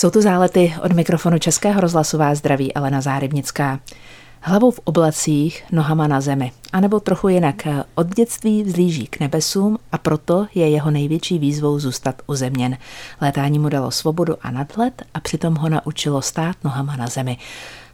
Jsou to zálety od mikrofonu Českého rozhlasu vás zdraví Elena Zárybnická. Hlavou v oblacích, nohama na zemi. A nebo trochu jinak. Od dětství vzlíží k nebesům a proto je jeho největší výzvou zůstat uzemněn. Létání mu dalo svobodu a nadhled a přitom ho naučilo stát nohama na zemi.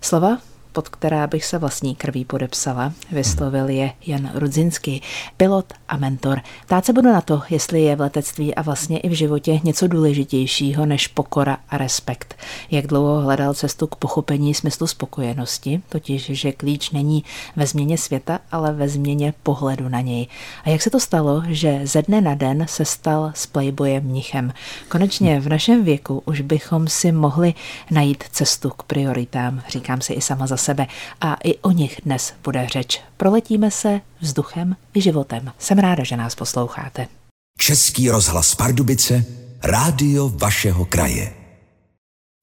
Slova pod která bych se vlastní krví podepsala, vyslovil je Jan Rudzinský, pilot a mentor. Ptát se budu na to, jestli je v letectví a vlastně i v životě něco důležitějšího než pokora a respekt. Jak dlouho hledal cestu k pochopení smyslu spokojenosti, totiž, že klíč není ve změně světa, ale ve změně pohledu na něj. A jak se to stalo, že ze dne na den se stal s playboyem mnichem. Konečně v našem věku už bychom si mohli najít cestu k prioritám, říkám si i sama za sebe a i o nich dnes bude řeč. Proletíme se vzduchem i životem. Jsem ráda, že nás posloucháte. Český rozhlas Pardubice, rádio vašeho kraje.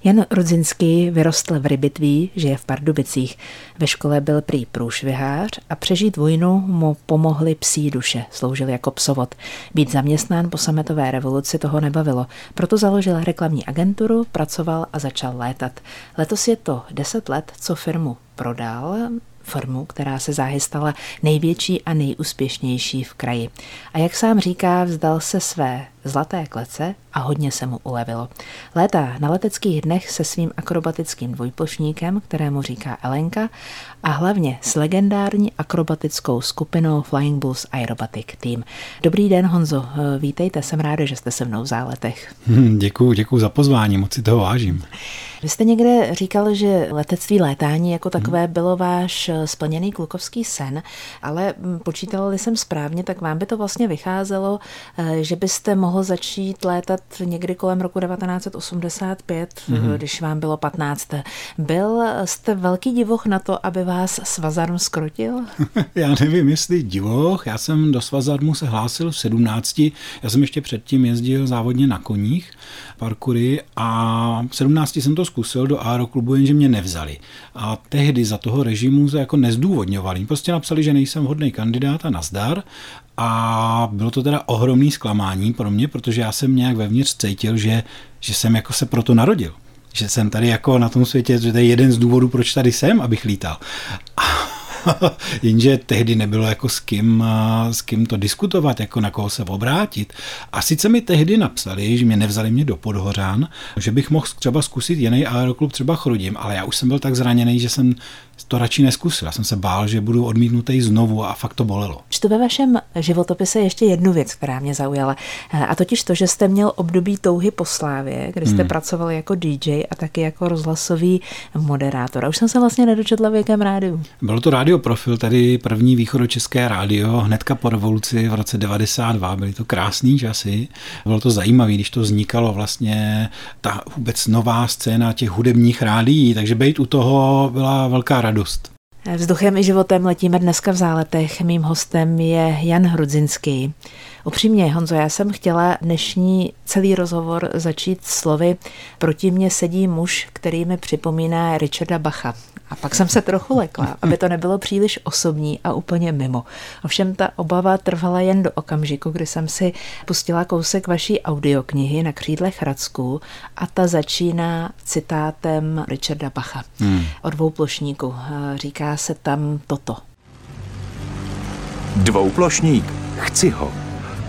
Jan Rudzinský vyrostl v Rybitví, žije v Pardubicích. Ve škole byl prý průšvihář a přežít vojnu mu pomohly psí duše, sloužil jako psovod. Být zaměstnán po sametové revoluci toho nebavilo, proto založil reklamní agenturu, pracoval a začal létat. Letos je to deset let, co firmu prodal, formu, která se záhy stala největší a nejúspěšnější v kraji. A jak sám říká, vzdal se své zlaté klece a hodně se mu ulevilo. Létá na leteckých dnech se svým akrobatickým dvojplošníkem, kterému říká Elenka, a hlavně s legendární akrobatickou skupinou Flying Bulls Aerobatic Team. Dobrý den, Honzo, vítejte, jsem ráda, že jste se mnou v záletech. Hmm, děkuji, děkuji za pozvání, moc si toho vážím. Vy jste někde říkal, že letectví létání jako takové hmm. bylo váš splněný klukovský sen, ale počítala jsem správně, tak vám by to vlastně vycházelo, eh, že byste mohl začít létat někdy kolem roku 1985, hmm. když vám bylo 15. Byl jste velký divoch na to, aby vás Svazarm skrotil? já nevím, jestli divoch. Já jsem do Svazarmu se hlásil v 17. Já jsem ještě předtím jezdil závodně na koních, parkury a v 17. jsem to zkusil do aeroklubu, jenže mě nevzali. A tehdy za toho režimu se jako nezdůvodňovali. Prostě napsali, že nejsem hodný kandidát a nazdar. A bylo to teda ohromný zklamání pro mě, protože já jsem nějak vevnitř cítil, že, že jsem jako se proto narodil že jsem tady jako na tom světě, že to je jeden z důvodů, proč tady jsem, abych lítal. Jenže tehdy nebylo jako s kým, s kým to diskutovat, jako na koho se obrátit. A sice mi tehdy napsali, že mě nevzali mě do Podhořán, že bych mohl třeba zkusit jiný aeroklub, třeba Chrudim, ale já už jsem byl tak zraněný, že jsem to radši neskusil. Já jsem se bál, že budu odmítnutý znovu a fakt to bolelo. Čtu ve vašem životopise ještě jednu věc, která mě zaujala. A totiž to, že jste měl období touhy po slávě, kdy jste hmm. pracoval jako DJ a taky jako rozhlasový moderátor. A už jsem se vlastně nedočetla v jakém rádiu. Bylo to rádio Profil, tady první východočeské rádio, hnedka po revoluci v roce 92. Byly to krásné časy. Bylo to zajímavé, když to vznikalo vlastně ta vůbec nová scéna těch hudebních rádií, takže být u toho byla velká radost. Vzduchem i životem letíme dneska v záletech. Mým hostem je Jan Hrudzinský. Upřímně, Honzo, já jsem chtěla dnešní celý rozhovor začít slovy Proti mně sedí muž, který mi připomíná Richarda Bacha. A pak jsem se trochu lekla, aby to nebylo příliš osobní a úplně mimo. Ovšem ta obava trvala jen do okamžiku, kdy jsem si pustila kousek vaší audioknihy na křídlech Hradsků a ta začíná citátem Richarda Bacha hmm. o dvou plošníku. Říká se tam toto. Dvouplošník, chci ho,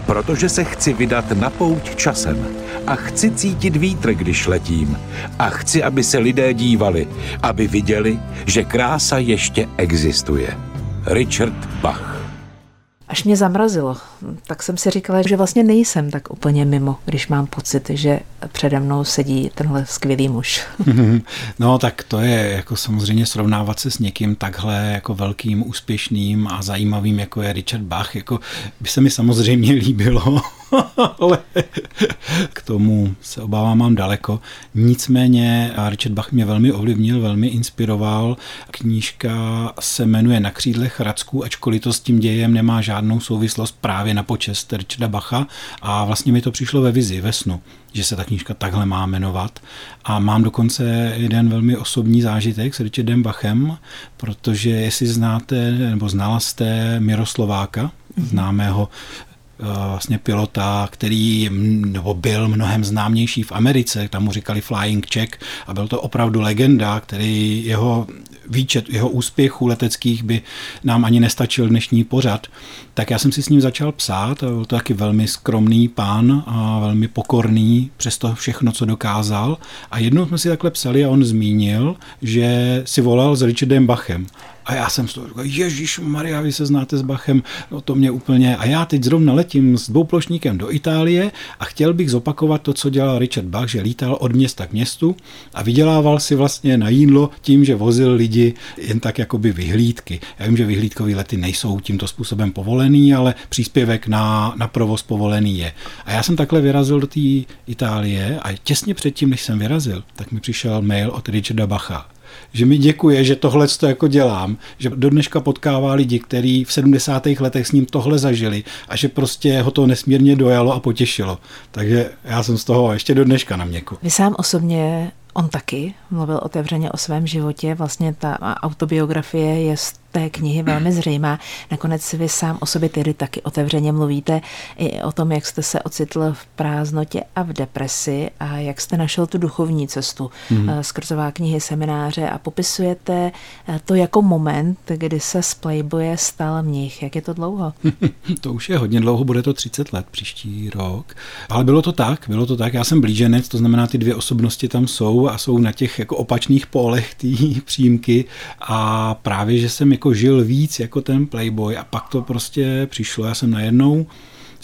protože se chci vydat na pouť časem. A chci cítit vítr, když letím. A chci, aby se lidé dívali, aby viděli, že krása ještě existuje. Richard Bach Až mě zamrazilo, tak jsem si říkala, že vlastně nejsem tak úplně mimo, když mám pocit, že přede mnou sedí tenhle skvělý muž. No tak to je jako samozřejmě srovnávat se s někým takhle jako velkým, úspěšným a zajímavým, jako je Richard Bach, jako by se mi samozřejmě líbilo, ale k tomu se obávám mám daleko. Nicméně Richard Bach mě velmi ovlivnil, velmi inspiroval. Knížka se jmenuje Na křídlech Hradsků, ačkoliv to s tím dějem nemá žádnou souvislost právě na počest Richarda Bacha a vlastně mi to přišlo ve vizi, ve snu že se ta knížka takhle má jmenovat. A mám dokonce jeden velmi osobní zážitek s Richardem Bachem, protože jestli znáte, nebo znala jste Miroslováka, známého vlastně pilota, který nebo byl mnohem známější v Americe, tam mu říkali Flying Czech a byl to opravdu legenda, který jeho výčet jeho úspěchů leteckých by nám ani nestačil dnešní pořad, tak já jsem si s ním začal psát a byl to taky velmi skromný pán a velmi pokorný přes to všechno, co dokázal. A jednou jsme si takhle psali a on zmínil, že si volal s Richardem Bachem. A já jsem z toho říkal, Ježíš Maria, vy se znáte s Bachem, no to mě úplně. A já teď zrovna letím s dvouplošníkem do Itálie a chtěl bych zopakovat to, co dělal Richard Bach, že lítal od města k městu a vydělával si vlastně na jídlo tím, že vozil lidi jen tak jakoby vyhlídky. Já vím, že vyhlídkové lety nejsou tímto způsobem povolený, ale příspěvek na, na provoz povolený je. A já jsem takhle vyrazil do té Itálie a těsně předtím, než jsem vyrazil, tak mi přišel mail od Richarda Bacha že mi děkuje, že tohle to jako dělám, že do dneška potkává lidi, kteří v 70. letech s ním tohle zažili a že prostě ho to nesmírně dojalo a potěšilo. Takže já jsem z toho ještě do dneška na měku. Vy sám osobně On taky mluvil otevřeně o svém životě, vlastně ta autobiografie je té knihy velmi zřejmá. Nakonec vy sám o sobě tedy taky otevřeně mluvíte i o tom, jak jste se ocitl v prázdnotě a v depresi a jak jste našel tu duchovní cestu mm. skrzová knihy, semináře a popisujete eh, to jako moment, kdy se z Playboye stal mnich. Jak je to dlouho? to už je hodně dlouho, bude to 30 let příští rok. Ale bylo to tak, bylo to tak. Já jsem blíženec, to znamená, ty dvě osobnosti tam jsou a jsou na těch jako opačných polech té přímky a právě, že jsem jako žil víc jako ten playboy a pak to prostě přišlo. Já jsem najednou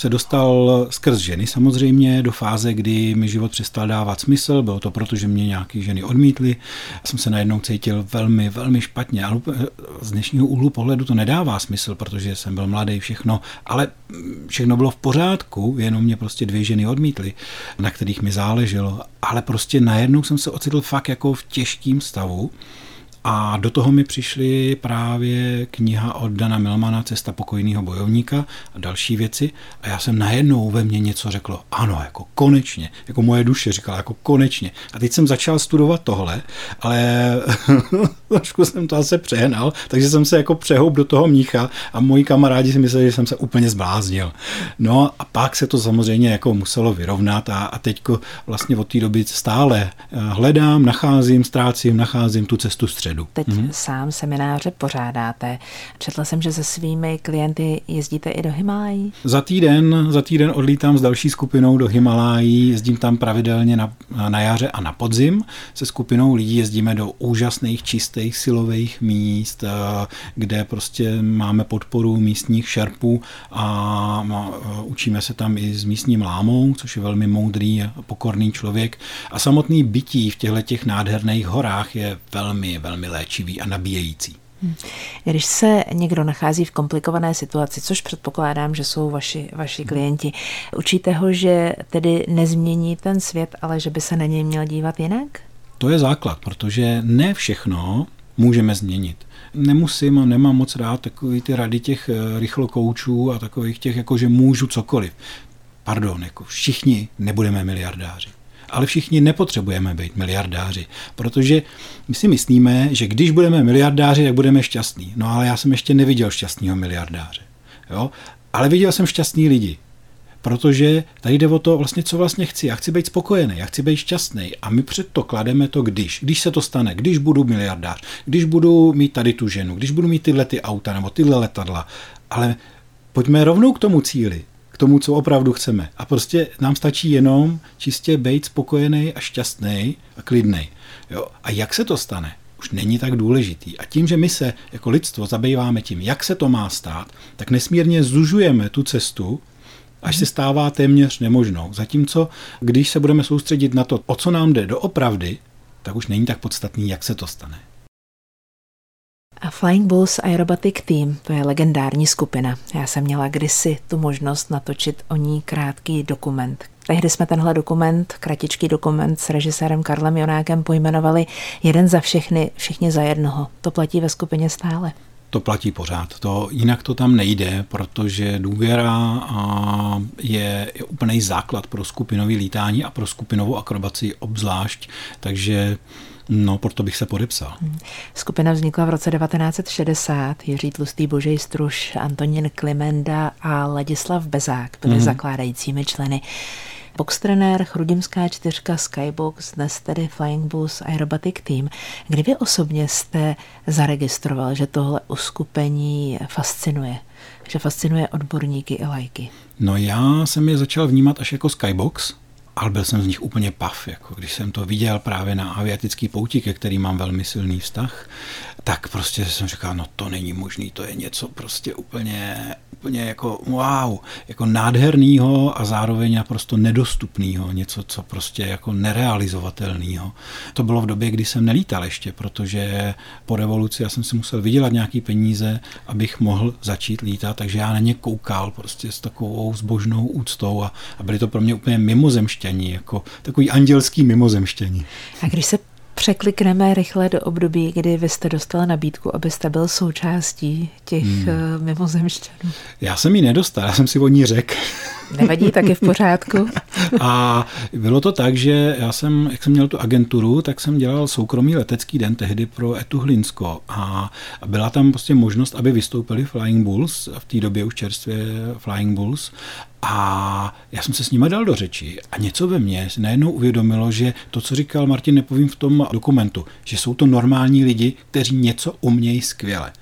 se dostal skrz ženy samozřejmě do fáze, kdy mi život přestal dávat smysl. Bylo to proto, že mě nějaké ženy odmítly. Já jsem se najednou cítil velmi, velmi špatně. Ale z dnešního úhlu pohledu to nedává smysl, protože jsem byl mladý, všechno, ale všechno bylo v pořádku, jenom mě prostě dvě ženy odmítly, na kterých mi záleželo. Ale prostě najednou jsem se ocitl fakt jako v těžkém stavu. A do toho mi přišly právě kniha od Dana Milmana Cesta pokojného bojovníka a další věci. A já jsem najednou ve mně něco řekl, ano, jako konečně, jako moje duše říkala, jako konečně. A teď jsem začal studovat tohle, ale trošku jsem to asi přehnal, takže jsem se jako přehoup do toho mnicha a moji kamarádi si mysleli, že jsem se úplně zbláznil. No a pak se to samozřejmě jako muselo vyrovnat a, a teďko vlastně od té doby stále hledám, nacházím, ztrácím, nacházím tu cestu střed středu. Teď mm-hmm. sám semináře pořádáte. Četla jsem, že se svými klienty jezdíte i do Himalají. Za týden, za týden odlítám s další skupinou do Himalají, jezdím tam pravidelně na, na jaře a na podzim. Se skupinou lidí jezdíme do úžasných, čistých, silových míst, eh, kde prostě máme podporu místních šerpů a učíme se tam i s místním lámou, což je velmi moudrý a pokorný člověk. A samotný bytí v těchto těch nádherných horách je velmi, velmi velmi léčivý a nabíjející. Hmm. Když se někdo nachází v komplikované situaci, což předpokládám, že jsou vaši, vaši klienti, učíte ho, že tedy nezmění ten svět, ale že by se na něj měl dívat jinak? To je základ, protože ne všechno můžeme změnit. Nemusím a nemám moc rád takový ty rady těch eh, rychlokoučů a takových těch, jako že můžu cokoliv. Pardon, jako všichni nebudeme miliardáři ale všichni nepotřebujeme být miliardáři, protože my si myslíme, že když budeme miliardáři, tak budeme šťastní. No ale já jsem ještě neviděl šťastného miliardáře. Jo? Ale viděl jsem šťastný lidi, protože tady jde o to, vlastně, co vlastně chci. Já chci být spokojený, já chci být šťastný. A my před to klademe to když. Když se to stane, když budu miliardář, když budu mít tady tu ženu, když budu mít tyhle ty auta nebo tyhle letadla. Ale pojďme rovnou k tomu cíli tomu, co opravdu chceme. A prostě nám stačí jenom čistě být spokojený a šťastný a klidný. Jo? A jak se to stane? Už není tak důležitý. A tím, že my se jako lidstvo zabýváme tím, jak se to má stát, tak nesmírně zužujeme tu cestu, až se stává téměř nemožnou. Zatímco, když se budeme soustředit na to, o co nám jde doopravdy, tak už není tak podstatný, jak se to stane. A Flying Bulls Aerobatic Team, to je legendární skupina. Já jsem měla kdysi tu možnost natočit o ní krátký dokument. Tehdy jsme tenhle dokument, kratičký dokument s režisérem Karlem Jonákem pojmenovali jeden za všechny, všichni za jednoho. To platí ve skupině stále. To platí pořád. To, jinak to tam nejde, protože důvěra je, je úplný základ pro skupinové lítání a pro skupinovou akrobaci obzvlášť. Takže No, proto bych se podepsal. Hmm. Skupina vznikla v roce 1960. Jiří Tlustý, Božej Struž, Antonín Klimenda a Ladislav Bezák byli hmm. zakládajícími členy. Boxtrenér, Chrudimská čtyřka, Skybox, dnes tedy Flying Bulls Aerobatic Team. Kdy vy osobně jste zaregistroval, že tohle uskupení fascinuje? Že fascinuje odborníky i lajky? No já jsem je začal vnímat až jako Skybox, ale byl jsem z nich úplně pav, jako. Když jsem to viděl právě na aviatický pouti, ke který mám velmi silný vztah, tak prostě jsem říkal, no to není možný, to je něco prostě úplně, úplně jako wow, jako nádhernýho a zároveň naprosto nedostupného, něco, co prostě jako nerealizovatelného. To bylo v době, kdy jsem nelítal ještě, protože po revoluci já jsem si musel vydělat nějaký peníze, abych mohl začít lítat, takže já na ně koukal prostě s takovou zbožnou úctou a, a byly to pro mě úplně mimozemštění, jako takový andělský mimozemštění. A když se překlikneme rychle do období, kdy vy jste dostala nabídku, abyste byl součástí těch hmm. Eh, mimozemšťanů. Já jsem ji nedostal, já jsem si o ní řekl. Nevadí, tak je v pořádku. A bylo to tak, že já jsem, jak jsem měl tu agenturu, tak jsem dělal soukromý letecký den tehdy pro Etu Hlinsko a byla tam prostě možnost, aby vystoupili Flying Bulls, v té době už čerstvě Flying Bulls a já jsem se s nimi dal do řeči a něco ve mně najednou uvědomilo, že to, co říkal Martin Nepovím v tom dokumentu, že jsou to normální lidi, kteří něco umějí skvěle.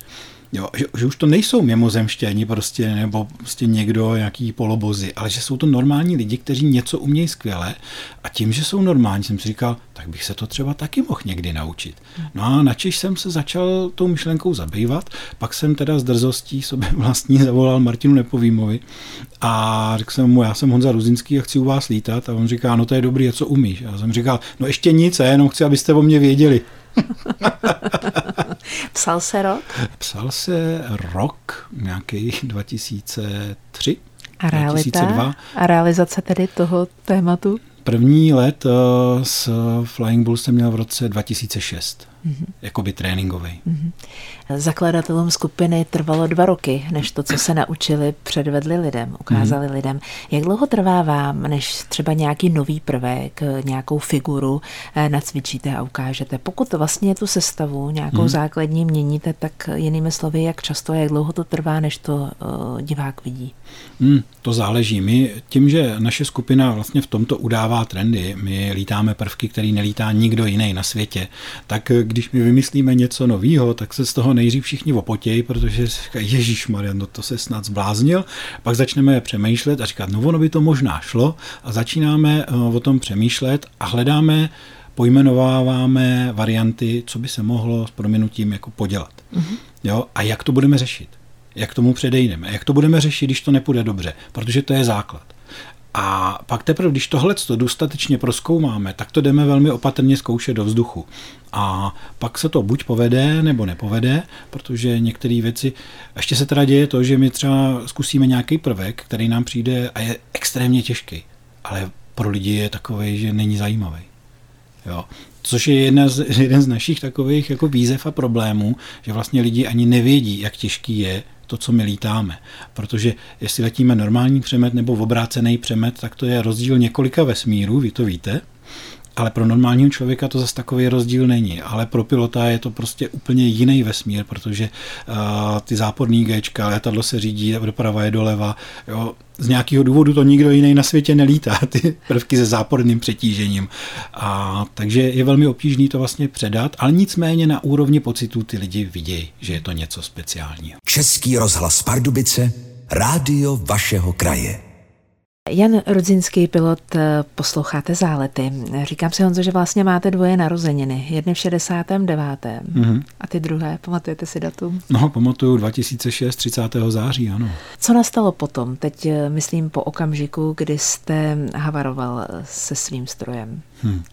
Jo, že, že už to nejsou mimozemštění prostě, nebo prostě někdo, nějaký polobozy, ale že jsou to normální lidi, kteří něco umějí skvěle a tím, že jsou normální, jsem si říkal, tak bych se to třeba taky mohl někdy naučit. No a načež jsem se začal tou myšlenkou zabývat, pak jsem teda s drzostí sobě vlastní zavolal Martinu Nepovýmovi a řekl jsem mu, já jsem Honza Ruzinský a chci u vás lítat a on říká, no to je dobrý, a co umíš? A já jsem říkal, no ještě nic, já jenom chci, abyste o mě věděli. Psal se rok? Psal se rok, nějaký 2003. A realita 2002. a realizace tedy toho tématu? První let uh, s Flying Bulls jsem měl v roce 2006 mm-hmm. jakoby tréninkový. Mm-hmm. Zakladatelům skupiny trvalo dva roky, než to, co se naučili, předvedli lidem, ukázali mm-hmm. lidem. Jak dlouho trvá vám, než třeba nějaký nový prvek, nějakou figuru eh, nacvičíte a ukážete? Pokud vlastně tu sestavu nějakou mm-hmm. základní měníte, tak jinými slovy, jak často a jak dlouho to trvá, než to uh, divák vidí? Mm, to záleží. My tím, že naše skupina vlastně v tomto udává trendy, my lítáme prvky, který nelítá nikdo jiný na světě, tak když my vymyslíme něco nového, tak se z toho nejdřív všichni opotějí, protože říkají, Ježíš Maria, no to se snad zbláznil. Pak začneme přemýšlet a říkat, no ono by to možná šlo a začínáme eh, o tom přemýšlet a hledáme pojmenováváme varianty, co by se mohlo s prominutím jako podělat. Mm-hmm. Jo? A jak to budeme řešit? Jak tomu předejdeme? Jak to budeme řešit, když to nepůjde dobře? Protože to je základ. A pak teprve, když tohle to dostatečně proskoumáme, tak to jdeme velmi opatrně zkoušet do vzduchu. A pak se to buď povede, nebo nepovede, protože některé věci, ještě se teda děje to, že my třeba zkusíme nějaký prvek, který nám přijde a je extrémně těžký, ale pro lidi je takový, že není zajímavý. Jo. Což je jedna z, jeden z našich takových jako výzev a problémů, že vlastně lidi ani nevědí, jak těžký je to, co my lítáme. Protože jestli letíme normální přemet nebo obrácený přemet, tak to je rozdíl několika vesmírů, vy to víte ale pro normálního člověka to zase takový rozdíl není. Ale pro pilota je to prostě úplně jiný vesmír, protože uh, ty záporný Gčka, letadlo se řídí, doprava je doleva. Jo. Z nějakého důvodu to nikdo jiný na světě nelítá, ty prvky se záporným přetížením. A, takže je velmi obtížné to vlastně předat, ale nicméně na úrovni pocitů ty lidi vidějí, že je to něco speciálního. Český rozhlas Pardubice, rádio vašeho kraje. Jan Rudzinský, pilot, eh, posloucháte zálety. Říkám si, Honzo, že vlastně máte dvoje narozeniny. Jedny v 69. Mm-hmm. a ty druhé. Pamatujete si datum? No, pamatuju 2006, 30. září, ano. Co nastalo potom? Teď eh, myslím po okamžiku, kdy jste havaroval se svým strojem. Hmm.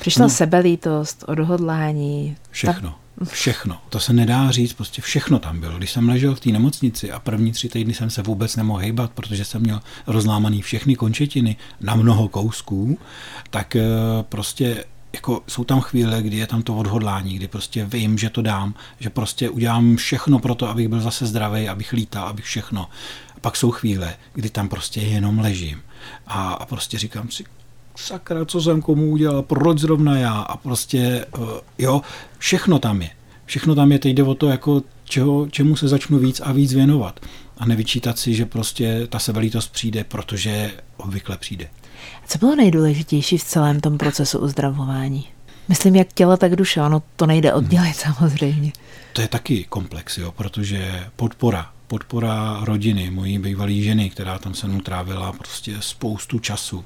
Přišla no. sebelítost, odhodlání. Všechno. Ta Všechno. To se nedá říct, prostě všechno tam bylo. Když jsem ležel v té nemocnici a první tři týdny jsem se vůbec nemohl hejbat, protože jsem měl rozlámaný všechny končetiny na mnoho kousků, tak eh, prostě jako jsou tam chvíle, kdy je tam to odhodlání, kdy prostě vím, že to dám, že prostě udělám všechno pro to, abych byl zase zdravý, abych lítal, abych všechno. A pak jsou chvíle, kdy tam prostě jenom ležím a, a prostě říkám si, sakra, co jsem komu udělal, proč zrovna já a prostě, uh, jo, všechno tam je. Všechno tam je, teď jde o to, jako čeho, čemu se začnu víc a víc věnovat. A nevyčítat si, že prostě ta sevelítost přijde, protože obvykle přijde. Co bylo nejdůležitější v celém tom procesu uzdravování? Myslím, jak tělo, tak duše, ono to nejde oddělit samozřejmě. To je taky komplex, jo, protože podpora, podpora rodiny, mojí bývalé ženy, která tam se mnou trávila prostě spoustu času.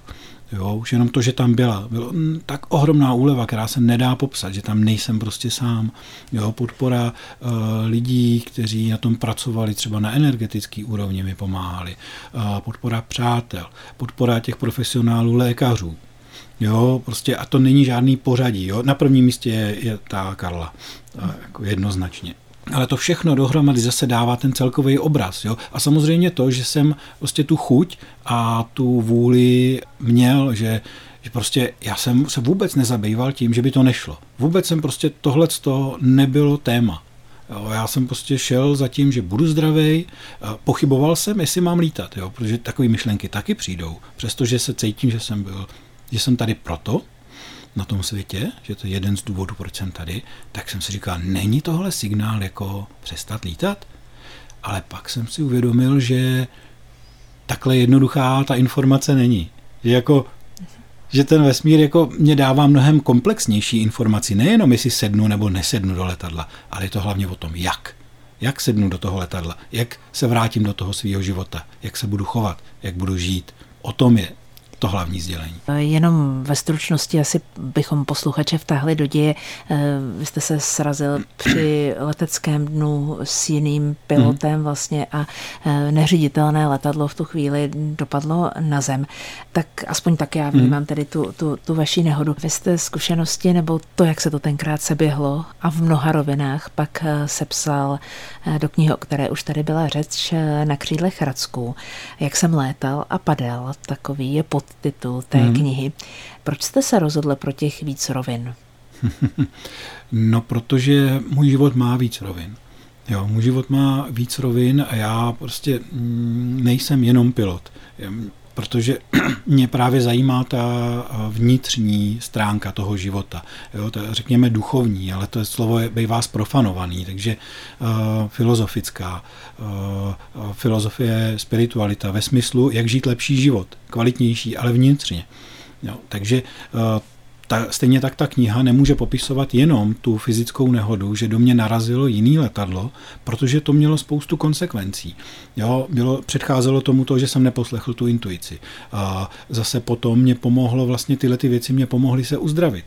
Jo, už jenom to, že tam byla, bylo tak ohromná úleva, která se nedá popsat, že tam nejsem prostě sám. Jo, podpora uh, lidí, kteří na tom pracovali, třeba na energetický úrovni mi pomáhali. Uh, podpora přátel, podpora těch profesionálů lékařů, Jo, prostě a to není žádný pořadí. Jo. Na prvním místě je, je ta Karla, jako jednoznačně. Ale to všechno dohromady zase dává ten celkový obraz. Jo? A samozřejmě to, že jsem prostě tu chuť a tu vůli měl, že, že prostě já jsem se vůbec nezabýval tím, že by to nešlo. Vůbec jsem prostě tohle nebylo téma. Jo, já jsem prostě šel za tím, že budu zdravý, pochyboval jsem, jestli mám lítat, jo, protože takové myšlenky taky přijdou, přestože se cítím, že jsem byl že jsem tady proto, na tom světě, že to je jeden z důvodů, proč jsem tady, tak jsem si říkal, není tohle signál jako přestat lítat? Ale pak jsem si uvědomil, že takhle jednoduchá ta informace není. Že jako že ten vesmír jako mě dává mnohem komplexnější informaci, nejenom jestli sednu nebo nesednu do letadla, ale je to hlavně o tom, jak. Jak sednu do toho letadla, jak se vrátím do toho svého života, jak se budu chovat, jak budu žít. O tom je to hlavní sdělení. Jenom ve stručnosti asi bychom posluchače vtáhli do děje. Eh, vy jste se srazil při leteckém dnu s jiným pilotem hmm. vlastně a eh, neřiditelné letadlo v tu chvíli dopadlo na zem. Tak aspoň tak já hmm. vnímám tedy tu, tu, tu vaši nehodu. Vy jste zkušenosti nebo to, jak se to tenkrát seběhlo a v mnoha rovinách pak eh, sepsal do knihy, o které už tady byla řeč, na křídlech Hradsků. Jak jsem létal a padal, takový je pod podtitul té hmm. knihy. Proč jste se rozhodl pro těch víc rovin? no, protože můj život má víc rovin. Jo, můj život má víc rovin a já prostě mm, nejsem jenom pilot protože mě právě zajímá ta vnitřní stránka toho života. Jo, to řekněme duchovní, ale to je slovo je, bývá sprofanovaný, takže uh, filozofická, uh, filozofie, spiritualita ve smyslu, jak žít lepší život, kvalitnější, ale vnitřně. Jo, takže uh, ta, stejně tak ta kniha nemůže popisovat jenom tu fyzickou nehodu, že do mě narazilo jiný letadlo, protože to mělo spoustu konsekvencí. Jo, bylo, předcházelo tomu to, že jsem neposlechl tu intuici. A zase potom mě pomohlo, vlastně tyhle ty věci mě pomohly se uzdravit.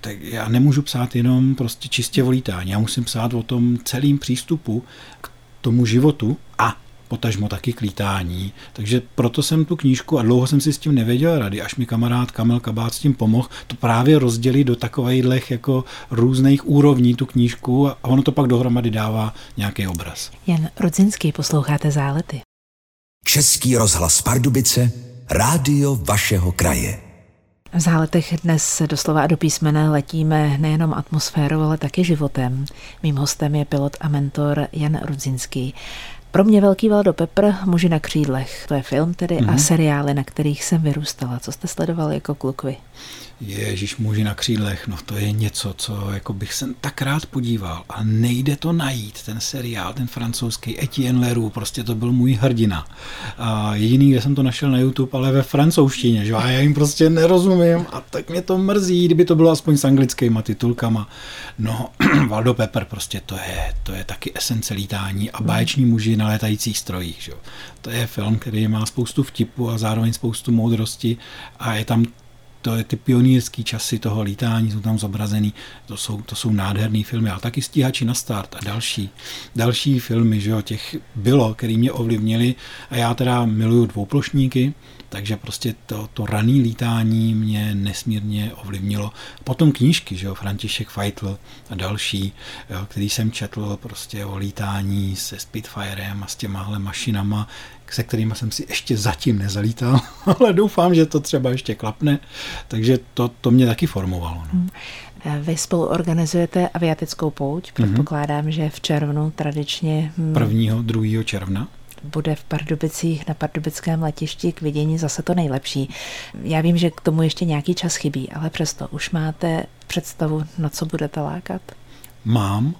Tak já nemůžu psát jenom prostě čistě volítání, já musím psát o tom celým přístupu k tomu životu a potažmo taky klítání. Takže proto jsem tu knížku a dlouho jsem si s tím nevěděl rady, až mi kamarád Kamel Kabát s tím pomohl, to právě rozdělit do takových jako různých úrovní tu knížku a ono to pak dohromady dává nějaký obraz. Jan Rodzinský, posloucháte Zálety. Český rozhlas Pardubice, rádio vašeho kraje. V záletech dnes doslova a do písmene letíme nejenom atmosférou, ale taky životem. Mým hostem je pilot a mentor Jan Rudzinský. Pro mě Velký Valdo Pepr, Muži na křídlech. To je film tedy mm-hmm. a mhm. seriály, na kterých jsem vyrůstala. Co jste sledoval jako kluk vy? Ježíš muži na křídlech, no to je něco, co jako bych se tak rád podíval a nejde to najít, ten seriál, ten francouzský Etienne Leroux, prostě to byl můj hrdina. A jediný, kde jsem to našel na YouTube, ale ve francouzštině, že já jim prostě nerozumím a tak mě to mrzí, kdyby to bylo aspoň s anglickýma titulkama. No, Valdo Pepper, prostě to je, to je taky esence lítání a báječní muži na létajících strojích, že? To je film, který má spoustu vtipu a zároveň spoustu moudrosti a je tam to je ty pionýrský časy toho lítání, jsou tam zobrazený, to jsou, to jsou nádherný filmy, a taky Stíhači na start a další, další filmy, že jo, těch bylo, který mě ovlivnili a já teda miluju dvouplošníky, takže prostě to, to raný lítání mě nesmírně ovlivnilo. Potom knížky, že jo, František Feitl a další, jo, který jsem četl prostě o lítání se Spitfirem a s těmahle mašinama, se kterými jsem si ještě zatím nezalítal, ale doufám, že to třeba ještě klapne, takže to, to mě taky formovalo. No. Hmm. Vy spolu organizujete aviatickou pouť, mhm. předpokládám, mm-hmm. že v červnu tradičně... Hmm. Prvního, druhého června. bude v Pardubicích na pardubickém letišti k vidění zase to nejlepší. Já vím, že k tomu ještě nějaký čas chybí, ale přesto už máte představu, na co budete lákat? Mám,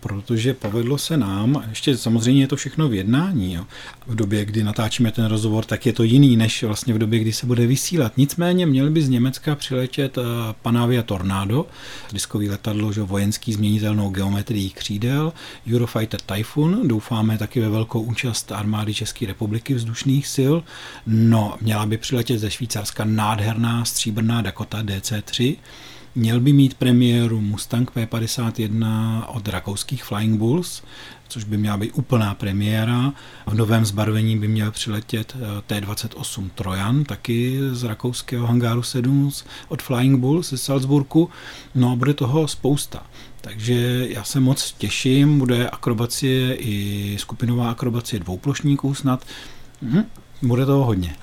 protože povedlo se nám, ještě samozřejmě je to všechno v jednání, jo. v době, kdy natáčíme ten rozhovor, tak je to jiný, než vlastně v době, kdy se bude vysílat. Nicméně měli by z Německa přiletět eh, Panavia Tornado, diskový letadlo, že vojenský změnitelnou geometrii křídel, Eurofighter Typhoon, doufáme taky ve velkou účast armády České republiky vzdušných sil. No, měla by přiletět ze Švýcarska nádherná stříbrná Dakota DC-3, Měl by mít premiéru Mustang P51 od rakouských Flying Bulls, což by měla být úplná premiéra. V novém zbarvení by měl přiletět eh, T28 Trojan, taky z rakouského hangáru 7 od Flying Bulls ze Salzburgu. No a bude toho spousta. Takže já se moc těším, bude akrobacie i skupinová akrobacie dvouplošníků snad. Hm, bude toho hodně.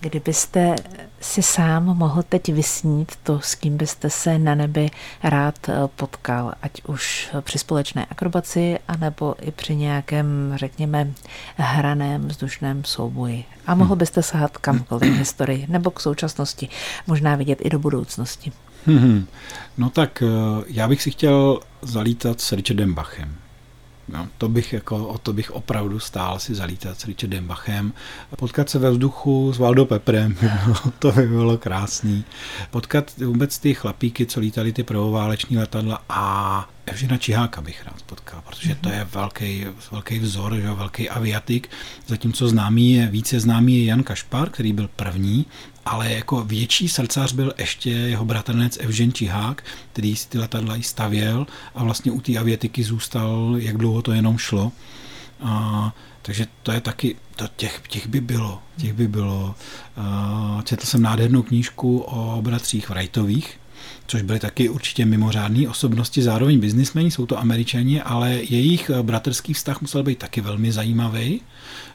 Kdybyste si sám mohl teď vysnít to, s kým byste se na nebi rád eh, potkal, ať už při společné akrobaci, anebo i při nějakém, řekněme, hraném vzdušném souboji. A mohl hm. byste sahat kamkoliv v historii, nebo k současnosti, možná vidět i do budoucnosti. Hmm, no tak eh, já bych si chtěl zalítat s Richardem Bachem. No, to bych jako, o to bych opravdu stál si zalítat s Richardem Bachem. Potkat se ve vzduchu s Valdo Peprem, to by bylo krásný. Potkat vůbec ty chlapíky, co lítali ty prvováleční letadla a Evžena Čiháka bych rád potkal, protože to je velký, velký vzor, že, velký aviatik, zatímco známý je, více známý je Jan Kašpar, který byl první, ale jako větší srdcař byl ještě jeho bratranec Evžen Čihák, který si ty letadla i stavěl a vlastně u té aviatiky zůstal, jak dlouho to jenom šlo. A, takže to je taky, to těch, těch by bylo, těch by bylo. A, četl jsem nádhernou knížku o bratřích Wrightových, což byly taky určitě mimořádné osobnosti, zároveň biznismeni, jsou to američani, ale jejich bratrský vztah musel být taky velmi zajímavý.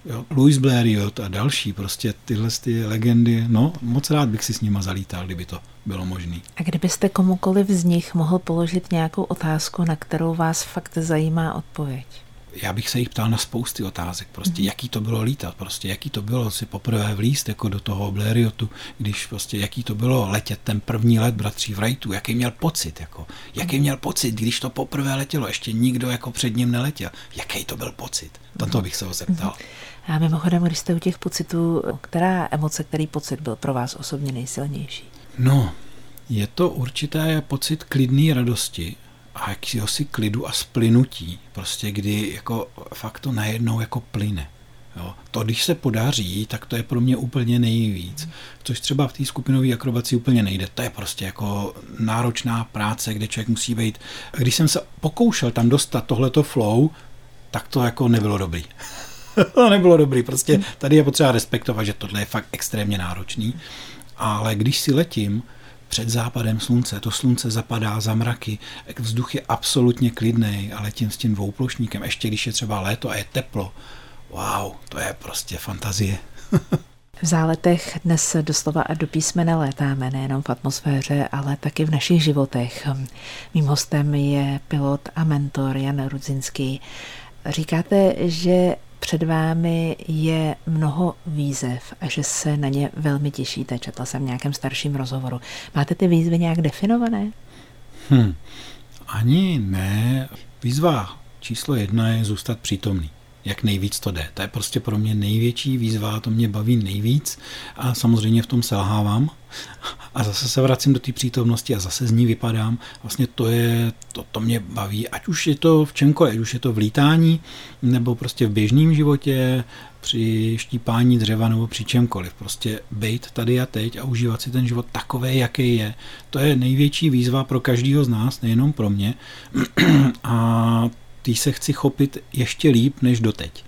Jo, Louis Blériot a další, prostě tyhle ty legendy, no moc rád bych si s nima zalítal, kdyby to bylo možné. A kdybyste komukoliv z nich mohl položit nějakou otázku, na kterou vás fakt zajímá odpověď? Já bych se jich ptal na spousty otázek, prostě mm. jaký to bylo lítat, prostě jaký to bylo si poprvé vlíst jako do toho Blériotu, když prostě jaký to bylo letět ten první let bratří Wrightu, jaký měl pocit, jako, jaký mhm. měl pocit, když to poprvé letělo, ještě nikdo jako před ním neletěl, jaký to byl pocit, to bych se ho zeptal. A mimochodem, když jste u těch pocitů, která emoce, který pocit byl pro vás osobně nejsilnější? No, je to určité pocit klidné radosti, a si klidu a splynutí, prostě kdy jako fakt to najednou jako plyne. Jo. To, když se podaří, tak to je pro mě úplně nejvíc. Což třeba v té skupinové akrobaci úplně nejde. To je prostě jako náročná práce, kde člověk musí být. Když jsem se pokoušel tam dostat tohleto flow, tak to jako nebylo dobrý. to nebylo dobrý. Prostě tady je potřeba respektovat, že tohle je fakt extrémně náročný. Ale když si letím, před západem slunce, to slunce zapadá za mraky, vzduch je absolutně klidný, ale tím s tím dvouplošníkem, ještě když je třeba léto a je teplo, wow, to je prostě fantazie. V záletech dnes doslova a do písmene létáme nejenom v atmosféře, ale taky v našich životech. Mým hostem je pilot a mentor Jan Rudzinský. Říkáte, že před vámi je mnoho výzev a že se na ně velmi těšíte. Četla jsem v nějakém starším rozhovoru. Máte ty výzvy nějak definované? Hm, ani ne. Výzva číslo jedna je zůstat přítomný jak nejvíc to jde. To je prostě pro mě největší výzva, to mě baví nejvíc a samozřejmě v tom selhávám a zase se vracím do té přítomnosti a zase z ní vypadám. Vlastně to je, to, to mě baví, ať už je to v čemkoliv, ať už je to v lítání, nebo prostě v běžném životě, při štípání dřeva nebo při čemkoliv. Prostě být tady a teď a užívat si ten život takový, jaký je. To je největší výzva pro každého z nás, nejenom pro mě. A tý se chci chopit ještě líp než doteď.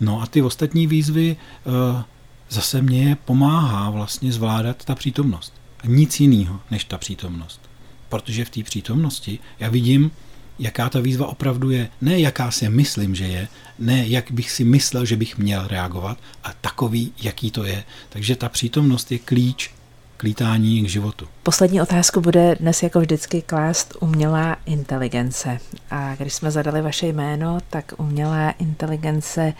No a ty ostatní výzvy eh, zase mě pomáhá vlastně zvládat ta přítomnost. Nic jiného než ta přítomnost. Protože v té přítomnosti já vidím, jaká ta výzva opravdu je. Ne jaká si myslím, že je, ne jak bych si myslel, že bych měl reagovat, a takový, jaký to je. Takže ta přítomnost je klíč k lítání k životu. Poslední otázku bude dnes jako vždycky klást umělá inteligence. A když jsme zadali vaše jméno, tak umělá inteligence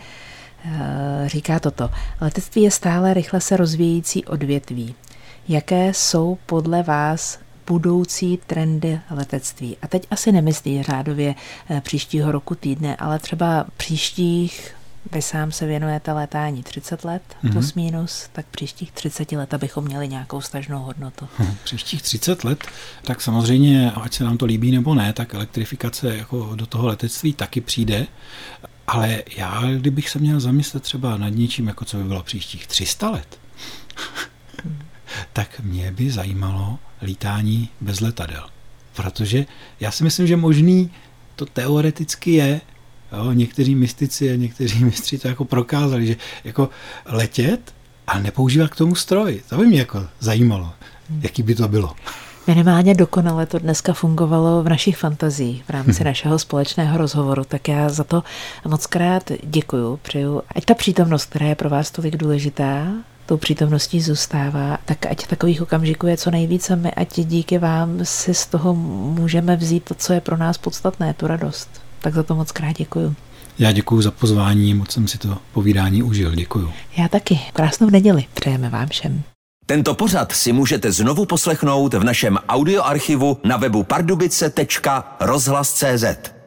říká toto. Letectví je stále rychle se rozvíjející odvětví. Jaké jsou podle vás budoucí trendy letectví? A teď asi nemyslí řádově eh, příštího roku týdne, ale třeba příštích vy sám se věnujete létání 30 let, mm-hmm. plus minus, tak příštích 30 let, abychom měli nějakou stažnou hodnotu. Hm, příštích 30 let, tak samozřejmě, ať se nám to líbí nebo ne, tak elektrifikace jako do toho letectví taky přijde. Ale já, kdybych se měl zamyslet třeba nad něčím, jako co by bylo příštích 300 let, tak mě by zajímalo lítání bez letadel. Protože já si myslím, že možný to teoreticky je, Jo, někteří mystici a někteří mistři to jako prokázali, že jako letět a nepoužívat k tomu stroj. To by mě jako zajímalo, jaký by to bylo. Minimálně dokonale to dneska fungovalo v našich fantazích v rámci hmm. našeho společného rozhovoru, tak já za to moc krát děkuju, přeju. Ať ta přítomnost, která je pro vás tolik důležitá, tou přítomností zůstává, tak ať takových okamžiků je co nejvíce my, ať díky vám si z toho můžeme vzít to, co je pro nás podstatné, tu radost. Tak za to moc krát děkuju. Já děkuji za pozvání, moc jsem si to povídání užil. Děkuju. Já taky. Krásnou neděli. Přejeme vám všem. Tento pořad si můžete znovu poslechnout v našem audioarchivu na webu pardubice.rozhlas.cz.